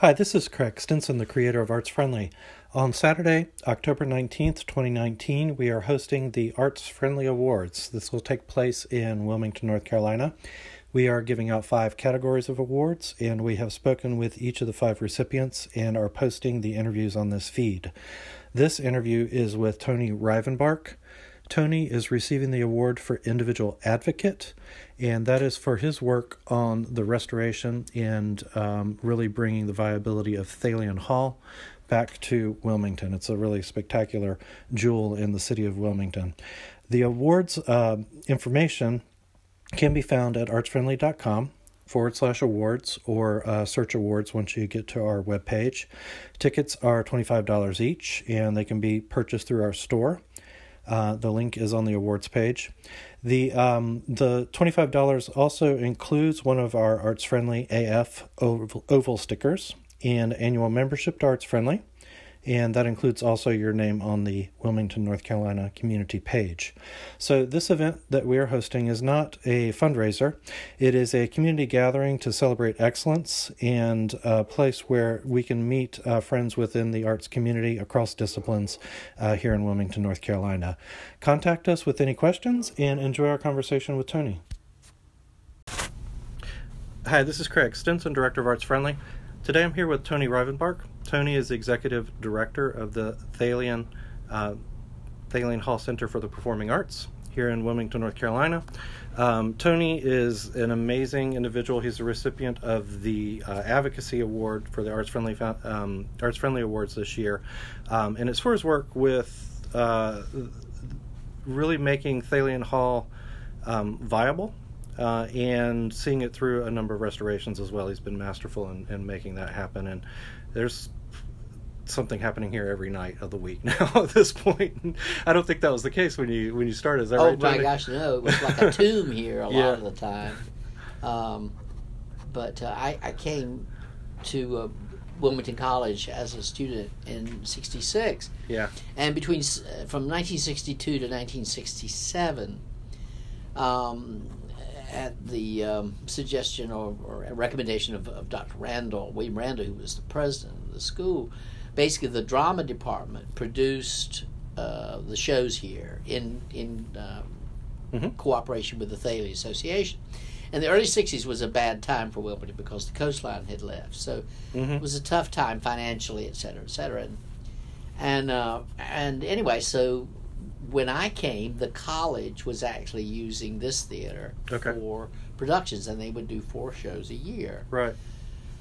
Hi, this is Craig Stinson, the creator of Arts Friendly. On Saturday, October 19th, 2019, we are hosting the Arts Friendly Awards. This will take place in Wilmington, North Carolina. We are giving out five categories of awards, and we have spoken with each of the five recipients and are posting the interviews on this feed. This interview is with Tony Rivenbark. Tony is receiving the award for Individual Advocate, and that is for his work on the restoration and um, really bringing the viability of Thalian Hall back to Wilmington. It's a really spectacular jewel in the city of Wilmington. The awards uh, information can be found at artsfriendly.com forward slash awards or uh, search awards once you get to our webpage. Tickets are $25 each and they can be purchased through our store. Uh, the link is on the awards page. The um, the twenty five dollars also includes one of our Arts Friendly AF oval, oval stickers and annual membership to Arts Friendly and that includes also your name on the Wilmington, North Carolina community page. So, this event that we are hosting is not a fundraiser, it is a community gathering to celebrate excellence and a place where we can meet uh, friends within the arts community across disciplines uh, here in Wilmington, North Carolina. Contact us with any questions and enjoy our conversation with Tony. Hi, this is Craig Stinson, Director of Arts Friendly. Today I'm here with Tony Rivenbark. Tony is the executive director of the Thalian, uh, Thalian Hall Center for the Performing Arts here in Wilmington, North Carolina. Um, Tony is an amazing individual. He's a recipient of the uh, Advocacy Award for the Arts Friendly um, Arts Friendly Awards this year, um, and it's for his work with uh, really making Thalian Hall um, viable uh, and seeing it through a number of restorations as well. He's been masterful in, in making that happen. And there's something happening here every night of the week now at this point. I don't think that was the case when you when you started. Is that oh right, my gosh, no! It was like a tomb here a Yeah. lot of the time. Um, but uh, I, I came to uh, Wilmington College as a student in '66, Yeah. and between uh, from 1962 to 1967, um, at the um, suggestion or, or recommendation of, of Dr. Randall, William Randall, who was the president of the school, basically the drama department produced uh, the shows here in in um, Mhm. cooperation with the Thalian Association. And the early '60s was a bad time for Wilmington because the Coast Line had left, so hmm it was a tough time financially, et cetera, et cetera. And and, uh, and anyway, so when I came, the college was actually using this theater Okay. for productions, and they would do four shows a year. Right.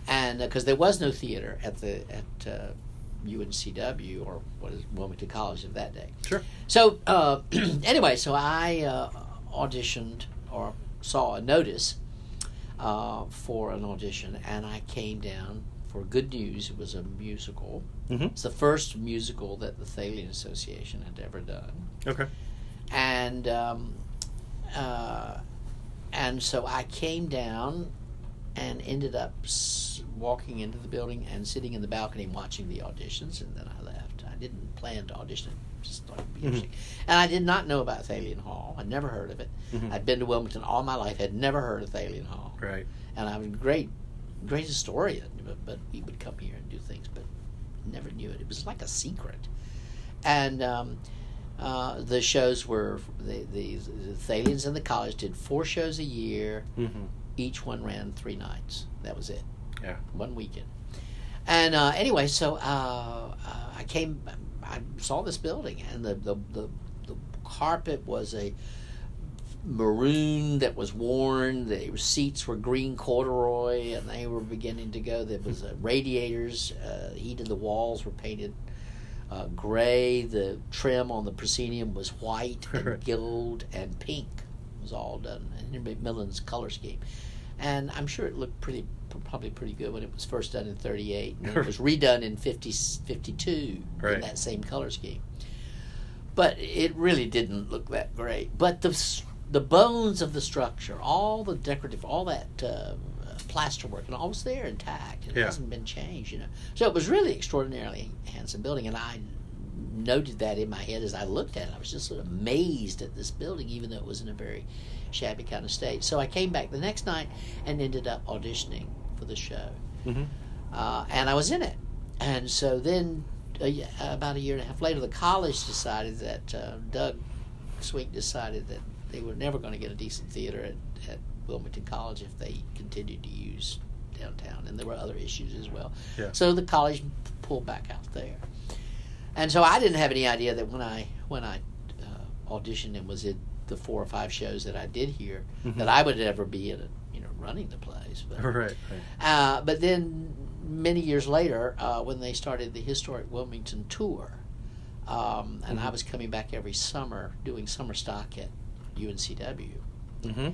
And because there was no theater at the at uh, UNCW or what is Wilmington College of that day. Sure. So uh, anyway, so I uh, auditioned or saw a notice uh, for an audition, and I came down for Good News. It was a musical. hmm It's the first musical that the Thalian Association had ever done, Okay. and um, uh, and so I came down and ended up s- walking into the building and sitting in the balcony watching the auditions, and then I left. I didn't plan to audition; it just thought it'd be Mhm. interesting. And I did not know about Thalian Hall. I'd never heard of it. Mhm. I'd been to Wilmington all my life, had never heard of Thalian Hall, Right. and I'm a great, great historian. But, but we would come here and do things, but never knew it. It was like a secret. And um, uh, the shows were the, the the Thalians in the college did four shows a year. hmm Each one ran three nights. That was it. Yeah. One weekend. And uh, anyway, so uh, uh, I came, I saw this building, and the, the, the, the carpet was a maroon that was worn. The seats were green corduroy, and they were beginning to go. There was uh, radiators. Uh, each of the walls were painted uh, gray. The trim on the proscenium was white and gold and pink. It was all done in Macmillan's color scheme, and I'm sure it looked pretty, probably pretty good when it was first done in '38, and it was redone in 50, 52 in that same color scheme. But it really didn't look that great. But the the bones of the structure, all the decorative, all that uh, plasterwork, and all was there intact. It Yeah. hasn't been changed, you know. So it was really extraordinarily handsome building, and I noted that in my head as I looked at it. I was just sort of amazed at this building, even though it was in a very shabby kind of state. So I came back the next night and ended up auditioning for the show. hmm uh, and I was in it. And so then, a, about a year and a half later, the college decided that uh, Doug Swink decided that they were never going to get a decent theater at, at Wilmington College if they continued to use downtown, and there were other issues as well. Yeah. So the college pulled back out there, and so I didn't have any idea that when I when I uh, auditioned and was in the four or five shows that I did here, Mhm. that I would ever be in a, you know running the place. But Right. right. uh, but then many years later, uh, when they started the historic Wilmington tour, um, and I Mhm. was coming back every summer doing summer stock at UNCW. Mm-hmm.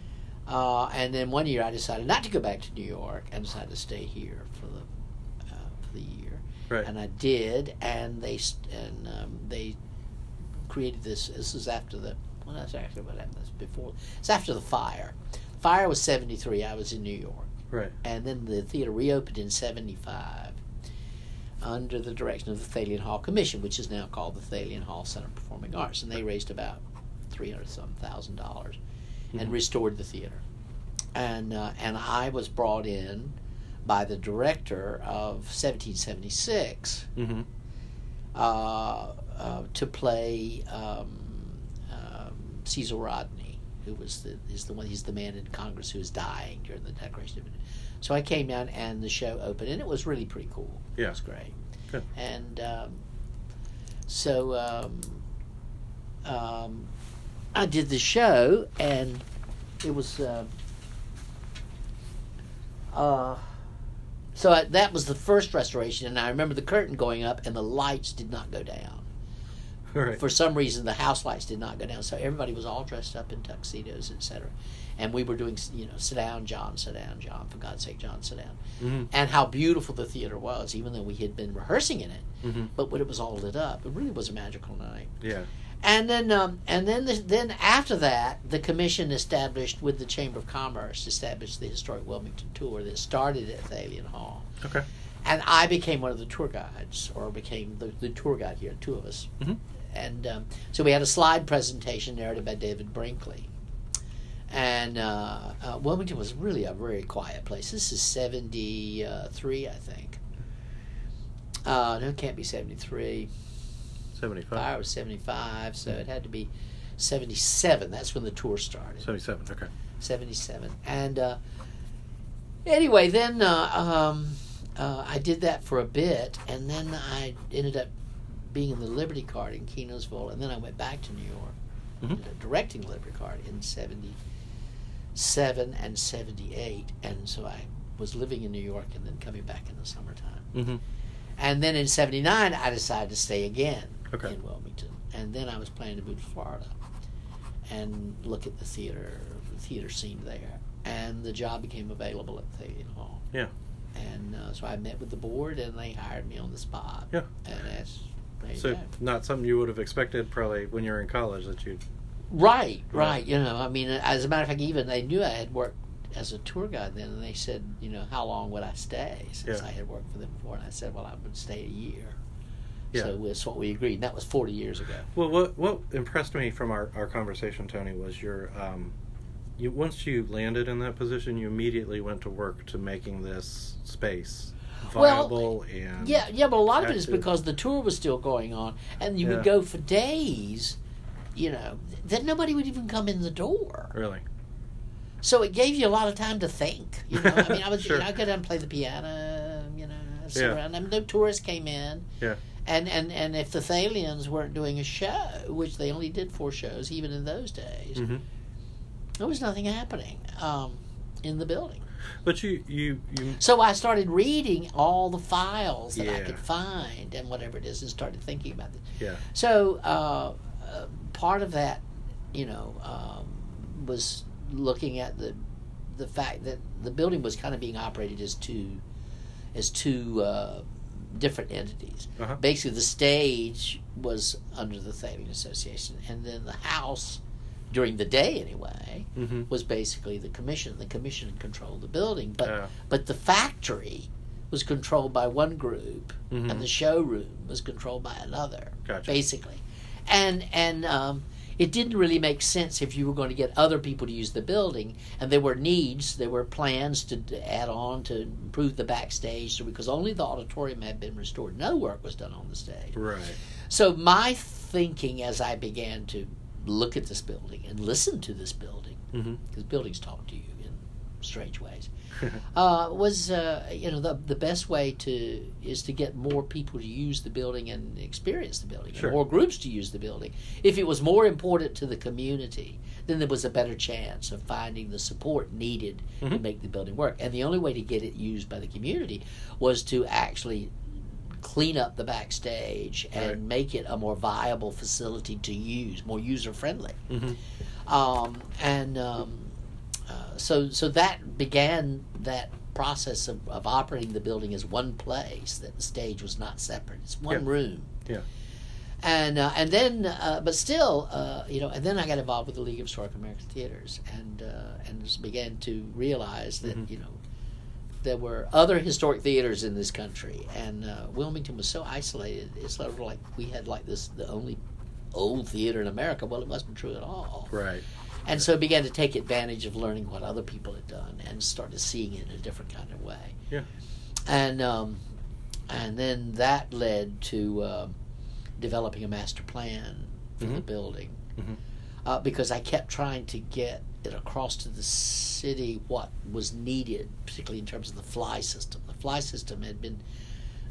Uh, and then one year I decided not to go back to New York and decided to stay here for the uh, for the year. Right. And I did, and they st- and um, they created this. This is after the well, that's actually what happened. This before. It's after the fire. Fire was seventy three. I was in New York, Right. and then the theater reopened in seventy five. Under the direction of the Thalian Hall Commission, which is now called the Thalian Hall Center of Performing Arts, and they raised about three hundred some thousand dollars and Mhm. restored the theater. And uh, and I was brought in by the director of 1776 Mm-hmm. uh, uh, to play um, um, Caesar Rodney, who was the is the one he's the man in Congress who was dying during the Declaration of Independence. So I came down and the show opened, and it was really pretty cool. Yeah. It was great. Good. And um, so um, um, I did the show, and it was. Uh, uh, so I, that was the first restoration, and I remember the curtain going up, and the lights did not go down. Right. For some reason, the house lights did not go down, so everybody was all dressed up in tuxedos, etc. And we were doing, you know, sit down, John, sit down, John, for God's sake, John, sit down. mm-hmm. And how beautiful the theater was, even though we had been rehearsing in it. Mm-hmm. But when it was all lit up, it really was a magical night. Yeah. And then, um, and then, the, then after that, the commission established with the Chamber of Commerce established the historic Wilmington tour that started at Thalian Hall. Okay. And I became one of the tour guides, or became the, the tour guide here, two of us. Mhm. And um, so we had a slide presentation narrated by David Brinkley. And uh, uh, Wilmington was really a very quiet place. This is 73, I think. Uh, no, it can't be 73. Seventy-five. Fire was 75, so it had to be 77. That's when the tour started. Seventy-seven. Okay. 77. And uh, anyway, then uh, um, uh, I did that for a bit, and then I ended up being in the Liberty Cart in Kenansville, and then I went back to New York, Mhm. up directing Liberty Cart in 77 and 78. And so I was living in New York and then coming back in the summertime. Mm-hmm. And then in 79, I decided to stay again Okay. in Wilmington. And then I was planning to move to Florida and look at the theater, the theater scene there. And the job became available at Thalian Hall. Yeah. And uh, so I met with the board and they hired me on the spot. Yeah. And that's, So go. not something you would have expected probably when you were in college that you. Right, Right. right. You know, I mean, as a matter of fact, even they knew I had worked as a tour guide then, and they said, you know, how long would I stay since Yeah. I had worked for them before? And I said, well, I would stay a year. Yeah. So that's what we agreed. And that was 40 years ago. Well, what what impressed me from our, our conversation, Tony, was your um, you once you landed in that position, you immediately went to work to making this space Well, viable and Yeah, yeah, but a lot of it is because the tour was still going on, and you Yeah. would go for days. You know, then nobody would even come in the door. really So it gave you a lot of time to think. You know, I mean, I was Sure. you know, I could and play the piano. You know, sit Yeah. around. I mean, no tourists came in. Yeah. And and and if the Thalians weren't doing a show, which they only did four shows, even in those days, hmm there was nothing happening um, in the building. But you you you So I started reading all the files that I could find and whatever it is, and started thinking about it. yeah So uh, uh, part of that, you know, um, was looking at the the fact that the building was kind of being operated as two as two uh, different entities. Uh-huh. Basically, the stage was under the Thalian Association, and then the house, during the day anyway, hmm was basically the commission. The commission controlled the building, but Yeah. but the factory was controlled by one group, Mhm. and the showroom was controlled by another. Gotcha. Basically, and and um, it didn't really make sense if you were going to get other people to use the building. And there were needs, there were plans to add on to improve the backstage because only the auditorium had been restored. No work was done on the stage. Right. So my thinking as I began to look at this building and listen to this building, Mm-hmm. because buildings talk to you strange ways, uh, was uh, you know the the best way to is to get more people to use the building and experience the building, Sure. more groups to use the building. If it was more important to the community, then there was a better chance of finding the support needed to Mhm. make the building work. And the only way to get it used by the community was to actually clean up the backstage and Right. make it a more viable facility to use, more user friendly. Mm-hmm. Um, and um, uh, so so that began that process of, of operating the building as one place that the stage was not separate it's one Yeah. room Yeah. and uh, and then uh, but still uh, you know and then I got involved with the League of Historic American Theaters and uh, and just began to realize that Mhm. you know there were other historic theaters in this country and uh, Wilmington was so isolated it's sort of like we had like this the only old theater in America well it wasn't true at all Right. And so I began to take advantage of learning what other people had done and started seeing it in a different kind of way. Yeah. And um, and then that led to uh, developing a master plan for the Mhm. building Mhm. uh, because I kept trying to get it across to the city what was needed, particularly in terms of the fly system. The fly system had been.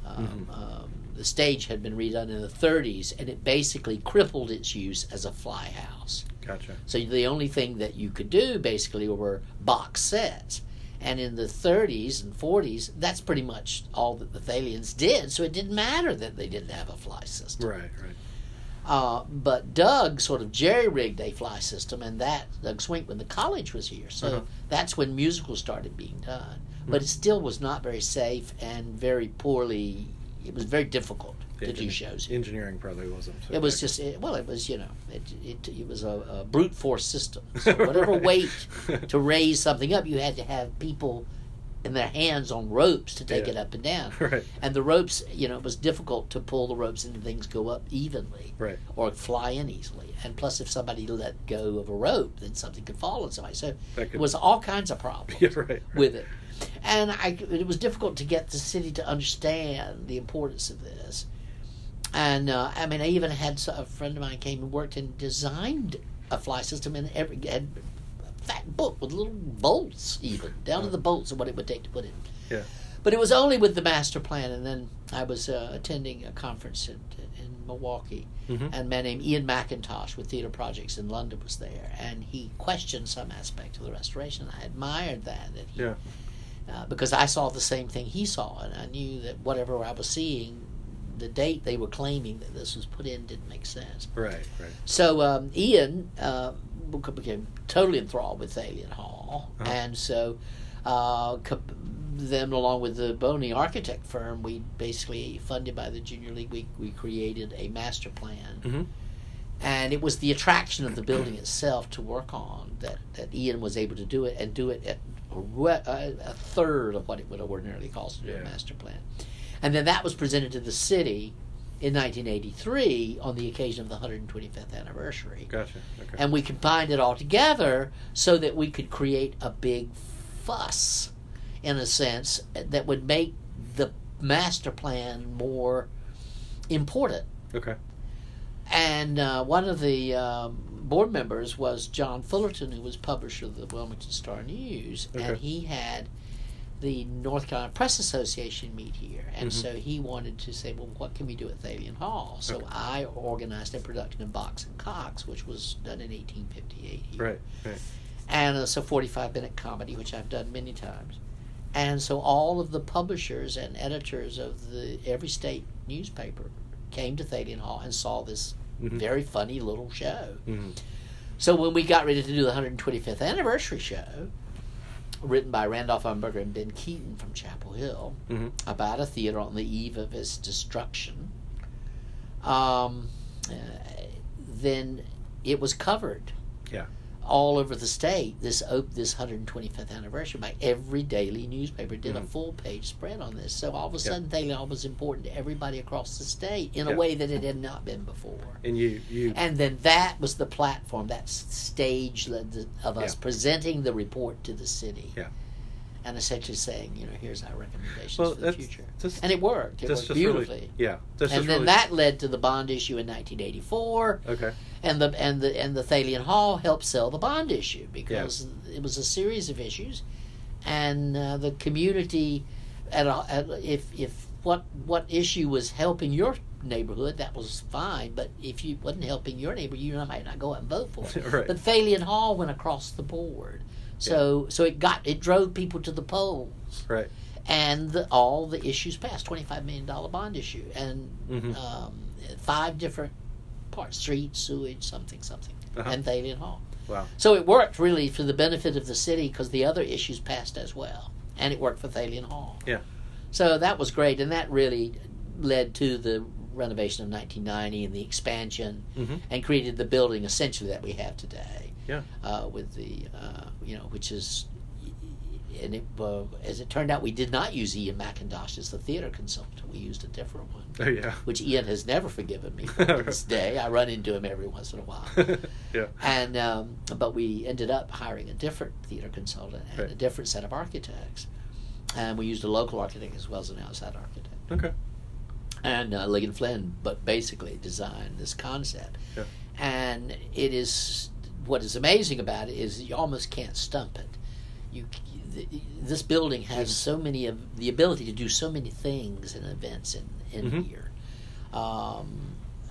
Um, um, the stage had been redone in the 30s, and it basically crippled its use as a fly house. Gotcha. So the only thing that you could do basically were box sets. And in the 30s and 40s, that's pretty much all that the Thalians did. So it didn't matter that they didn't have a fly system. Right. Right. Uh, but Doug sort of jerry rigged a fly system, and that Doug Swink when the college was here. So Uh-huh. that's when musicals started being done. But it still was not very safe and very poorly. It was very difficult to do shows. Engineering probably wasn't. so It was just it, well, it was you know it it, it was a, a brute force system. So whatever Right. weight to raise something up, you had to have people in their hands on ropes to take Yeah. it up and down. Right. And the ropes, you know, it was difficult to pull the ropes and things go up evenly Right. or fly in easily. And plus, if somebody let go of a rope, then something could fall on somebody. So That could- it was all kinds of problems Yeah. Right. right. with it. And I, it was difficult to get the city to understand the importance of this. And uh, I mean, I even had a friend of mine came and worked and designed a fly system and every had a fat book with little bolts, even down to the bolts of what it would take to put it. Yeah. But it was only with the master plan, and then I was uh, attending a conference in, in Milwaukee, Mhm. and a man named Iain Mackintosh with Theatre Projects in London was there, and he questioned some aspect of the restoration. I admired that, that he, Yeah. Uh, because I saw the same thing he saw, and I knew that whatever I was seeing, the date they were claiming that this was put in didn't make sense. Right. Right. So um, Iain uh, became totally enthralled with Thalian Hall, Uh-huh. and so uh, them along with the Boney architect firm, we basically funded by the Junior League. We we created a master plan, Mm-hmm. and it was the attraction of the building itself to work on that that Iain was able to do it and do it at a, re- a, a third of what it would ordinarily cost to do Yeah. a master plan, and then that was presented to the city. In 1983, on the occasion of the 125th anniversary, Gotcha. Okay. and we combined it all together so that we could create a big fuss in a sense that would make the master plan more important okay. and uh, one of the um, board members was John Fullerton, who was publisher of the Wilmington Star News, and he had the North Carolina Press Association meet here, and Mhm. so he wanted to say, well, what can we do at Thalian Hall? So Okay. I organized a production of Box and Cox, which was done in 1858 here Right. Right. and it's a 45 minute comedy which i've done many times and so all of the publishers and editors of the every state newspaper came to Thalian Hall and saw this Mhm. very funny little show. Mm-hmm. So when we got ready to do the 125th anniversary show, written by Randolph Umberger and Ben Keaton from Chapel Hill, Mm-hmm. about a theater on the eve of its destruction, um, uh, then it was covered Yeah. All over the state this op- this 125th anniversary. My every daily newspaper did a Mhm. full page spread on this. So all of a sudden, Thalian Hall was important to everybody across the state in Yeah. a way that it had not been before. And you you And then that was the platform, that stage led the- of us Yeah. presenting the report to the city. Yeah. And essentially saying, you know, here's our recommendations well for the future. And it worked. It worked beautifully. really yeah. And then really, that led to the bond issue in 1984 okay. and the and the and the Thalian Hall helped sell the bond issue because it was a series of issues, and uh, the community, at, a, at if if what what issue was helping your neighborhood, that was fine. But if you wasn't helping your neighbor, you might not go out and vote for it. Right. But Thalian Hall went across the board, so so it got it drove people to the polls Right. and the, all the issues passed. Twenty-five million dollar bond issue, and Mhm. um, five different parts: street, sewage, something, something, Uh-huh. and Thalian Hall. Wow. So it worked really for the benefit of the city because the other issues passed as well, and it worked for Thalian Hall. Yeah. So that was great, and that really led to the renovation of 1990 and the expansion, Mhm. and created the building essentially that we have today Yeah. uh, with the uh, you know which is and it, uh, as it turned out we did not use Iain Mackintosh as the theater consultant we used a different one Oh yeah. which Iain has never forgiven me for to this day I run into him every once in a while yeah. and um, but we ended up hiring a different theater consultant and Right. a different set of architects and we used a local architect as well as an outside architect Okay. and uh, Ligon Flynn, but basically designed this concept. Yeah. And it is what is amazing about it is you almost can't stump it. You, th- this building has so many of the ability to do so many things and events in in Mhm. here, um,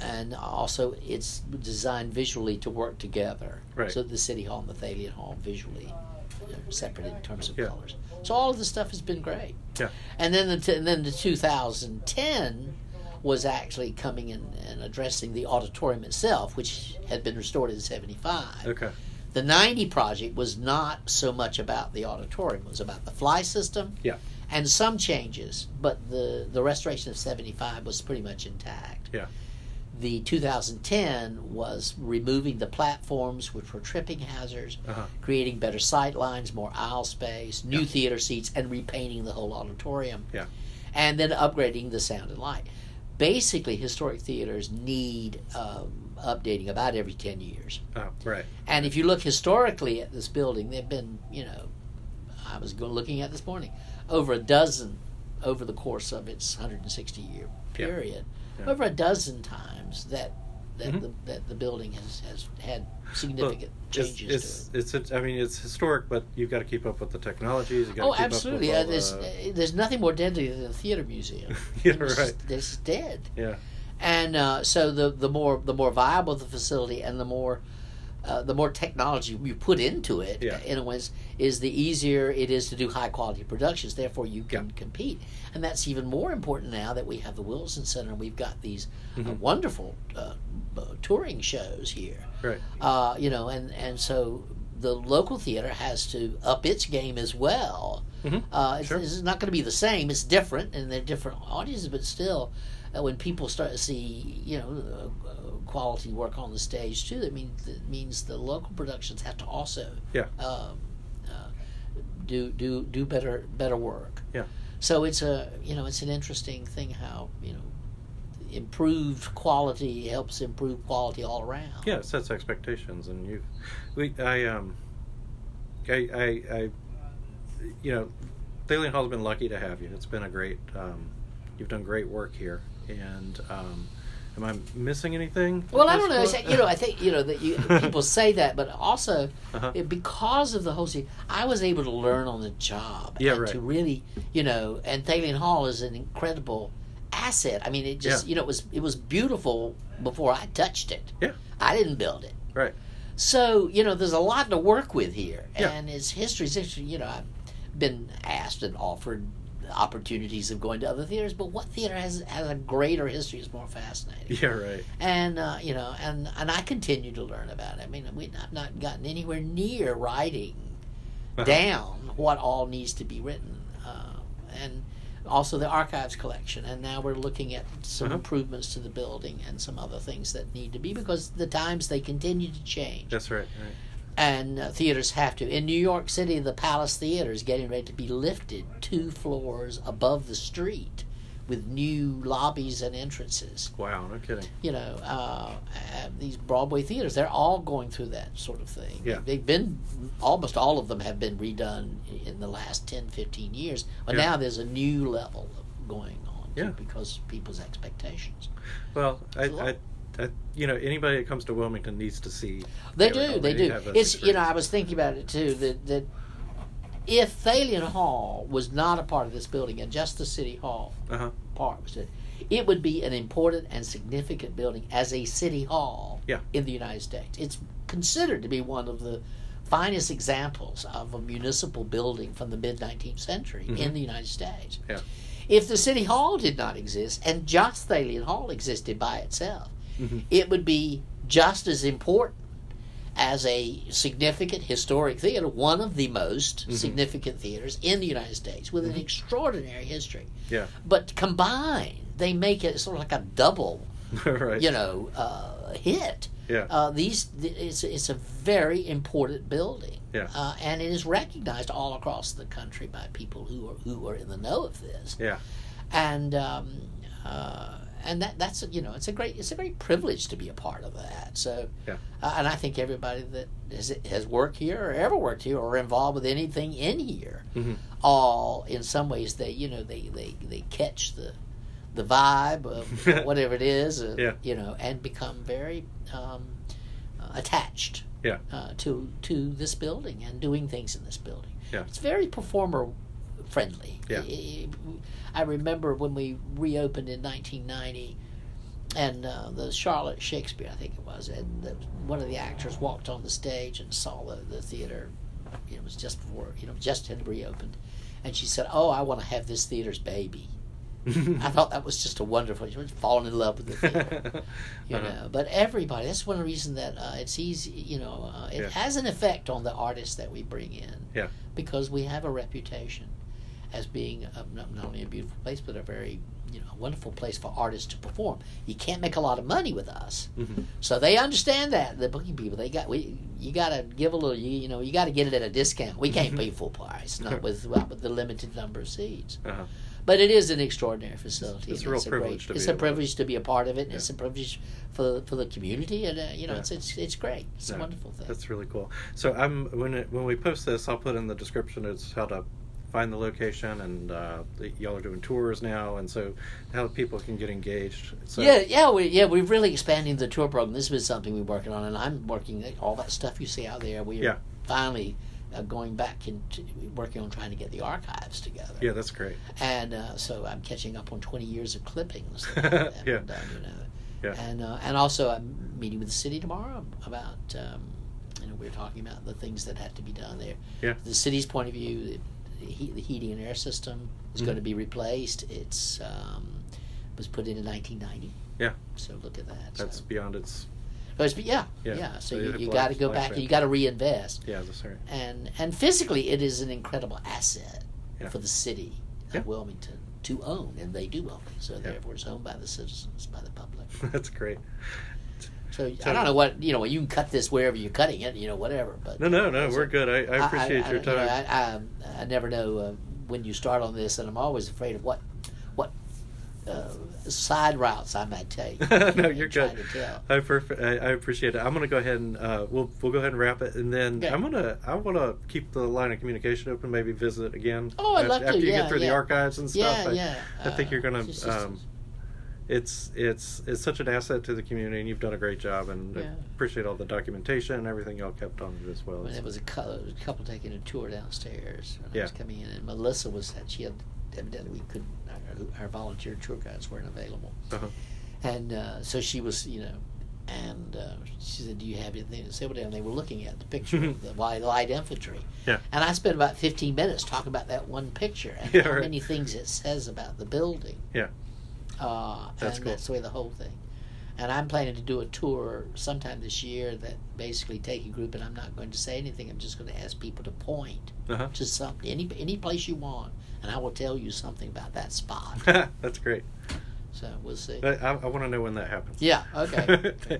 and also it's designed visually to work together. Right. So the city hall and the Thalian Hall visually separate in terms of Yeah. colors. So all of this stuff has been great. Yeah. And then the t- and then the 2010 was actually coming in and addressing the auditorium itself, which had been restored in 75. Okay. The 90 project was not so much about the auditorium; it was about the fly system. Yeah. And some changes, but the the restoration of 75 was pretty much intact. Yeah. The 2010 was removing the platforms, which were tripping hazards, Uh-huh. creating better sight lines, more aisle space, new Yeah. theater seats, and repainting the whole auditorium. Yeah. And then upgrading the sound and light. Basically, historic theaters need um, updating about every 10 years. Oh, right. And if you look historically at this building, they've been, you know, I was looking at this morning, over a dozen over the course of its 160 year Yeah. period, Yeah. over a dozen times that that, Mhm. the, that the building has, has had significant It's, changes to it. it's, it's, it's, I mean, it's historic, but you've got to keep up with the technologies. You've got to Oh, keep absolutely. Up Uh, with all there's, the, uh, there's nothing more deadly than a theater museum. Yeah, It's right. It's dead. yeah. And uh, so the the more the more viable the facility and the more uh, the more technology you put into it, Yeah. in a way, is- the easier it is to do high quality productions. Therefore, you can Yeah. compete, and that's even more important now that we have the Wilson Center and we've got these uh, Mhm. wonderful uh, uh, touring shows here. Right. Uh, you know, and and so the local theater has to up its game as well. Mhm. Uh, it's, Sure. it's not going to be the same. It's different, and they're different audiences, but still, uh, when people start to see, you know, uh, uh, quality work on the stage too, that means that means the local productions have to also Yeah. um, uh, do do do better better work. Yeah. So it's a you know it's an interesting thing how you know improved quality helps improve quality all around. Yeah, it sets expectations, and you, we, I, um, I, I, I you know, Thalian Hall's been lucky to have you. It's been a great, um, you've done great work here, and um, am I missing anything? Well, I don't know. point? You know, I think you know that you, people say that, but also Uh-huh. it- because of the whole scene, I was able to learn on the job. Yeah, and right. To really, you know, and Thalian Hall is an incredible asset. I mean, it just Yeah. you know it was it was beautiful before I touched it. Yeah. I didn't build it. Right. So you know, there's a lot to work with here, Yeah. and its history. is history. You know, I've been asked and offered opportunities of going to other theaters, but what theater has has a greater history is more fascinating Yeah. Right. and uh, you know, and and I continue to learn about it. I mean, we have not gotten anywhere near writing Uh-huh. down what all needs to be written, uh, and also the archives collection. And now we're looking at some Uh-huh. improvements to the building and some other things that need to be because the times they continue to change. That's right. Right. And uh, theaters have to. In New York City, the Palace Theater is getting ready to be lifted two floors above the street with new lobbies and entrances. Wow, no kidding. You know, uh, these Broadway theaters, they're all going through that sort of thing. Yeah. They've been, almost all of them have been redone in the last 10, 15 years. But Yeah. now there's a new level of going on Yeah. because people's expectations. Well, I, It's a lot. I, I, you know, anybody that comes to Wilmington needs to see. They do, they do. It's you know, I was thinking about it too. That that if Thalian Hall was not a part of this building and just the city hall Uh-huh. part was it, it would be an important and significant building as a city hall Yeah. in the United States. It's considered to be one of the finest examples of a municipal building from the mid 19th century in the United States. Yeah. If the city hall did not exist and just Thalian Hall existed by itself, Mhm. it would be just as important as a significant historic theater, one of the most significant theaters in the United States with an extraordinary history. Yeah. But combined, they make it sort of like a double, right. you know, uh, hit. Yeah. Uh, these it's it's a very important building, Yeah. uh, and it is recognized all across the country by people who are who are in the know of this yeah. and um, uh, and that that's you know it's a great it's a great privilege to be a part of that. So, Yeah. uh, and I think everybody that has, has worked here or ever worked here or involved with anything in here, Mhm. all in some ways they you know they they, they catch the the vibe of whatever it is, uh, Yeah. you know, and become very um, uh, attached Yeah. uh, to to this building and doing things in this building. Yeah. It's very performer friendly. Yeah. I- remember when we reopened in 1990, and uh, the Charlotte Shakespeare, I think it was, and the, one of the actors walked on the stage and saw the, the theater. You know, it was just before you know just had reopened, and she said, "Oh, I want to have this theater's baby." I thought that was just a wonderful. She was falling in love with the theater you Uh-huh. know but everybody that's one of the reasons that uh, it's easy you know uh, it Yeah. has an effect on the artists that we bring in Yeah. because we have a reputation as being a, not, only a beautiful place but a very you know a wonderful place for artists to perform you can't make a lot of money with us Mhm. so they understand that the booking people they got we you got to give a little you, you know you got to get it at a discount we can't pay full price not with well, with the limited number of seats Uh-huh. but it is an extraordinary facility. It's a and real great- privilege to be It's a privilege to be a part of it. And Yeah. It's a privilege for for the community, and uh, you know, Yeah. it's it's it's great. It's Yeah. a wonderful thing. That's really cool. So I'm when it, when we post this, I'll put in the description it's how to find the location, and uh, y'all are doing tours now, and so how people can get engaged. So, yeah, yeah, we yeah we're really expanding the tour program. This has been something we're working on, and I'm working all that stuff you see out there. We're Yeah. finally uh, going back into working on trying to get the archives together. Yeah, that's great. and uh, so I'm catching up on 20 years of clippings. that Yeah. done, you know. Yeah. And uh, and also I'm meeting with the city tomorrow about um, you know we are talking about the things that have to be done there. Yeah. The city's point of view, heat, the heating and air system is Mhm. going to be replaced. It's um, was put in in 1990. Yeah. So look at that. That's so. beyond its. Oh, it's- yeah, Yeah. yeah, So So you, you got to go back and you got to reinvest. Yeah, that's right. And and physically, it is an incredible asset Yeah. for the city Yeah. of Wilmington to own, and they do own it. So Yeah. therefore, it's owned by the citizens, by the public. that's great. So, So- I don't know what you know. You can cut this wherever you're cutting it, you know, whatever. But No, no, no. We're good. I, I appreciate your you know, time. I, I, I never know uh, when you start on this, and I'm always afraid of what what uh, side routes I might take. no, you're good. To tell. I, perf- I I appreciate it. I'm gonna go ahead and uh, we'll we'll go ahead and wrap it, and then Okay. I'm gonna I want to keep the line of communication open. Maybe visit again. Oh, I'd af- love to, after you yeah, get through the archives and stuff. Yeah, I, yeah. I think uh, you're gonna. just- Um, it's it's it's such an asset to the community, and you've done a great job. And I Yeah. appreciate all the documentation and everything y'all kept on it as well. When there was a couple, taking a tour downstairs when I Yeah. was coming in, and Melissa was that she had evidently we couldn't our, our volunteer tour guides weren't available, Uh-huh. and uh, so she was you know, and uh, she said, "Do you have anything to say about it?" And they were looking at the picture of the white light infantry, Yeah. and I spent about fifteen minutes talking about that one picture and Yeah, how right. many things it says about the building. Yeah. Uh, That's and cool. that's the way the whole thing. And I'm planning to do a tour sometime this year that basically take a group, and I'm not going to say anything. I'm just going to ask people to point Uh-huh. to some any any place you want, and I will tell you something about that spot. That's great. so we'll see. I, I, want to know when that happens. Yeah. Okay. all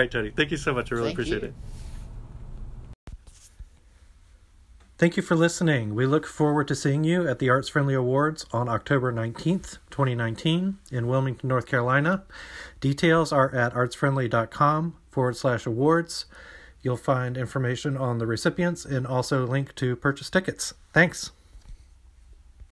right, Tony. Thank you so much. I really Thank appreciate you. it. Thank you for listening. We look forward to seeing you at the Arts Friendly Awards on October 19th, 2019, in Wilmington, North Carolina. Details are at artsfriendly.com forward slash awards. You'll find information on the recipients and also link to purchase tickets. Thanks.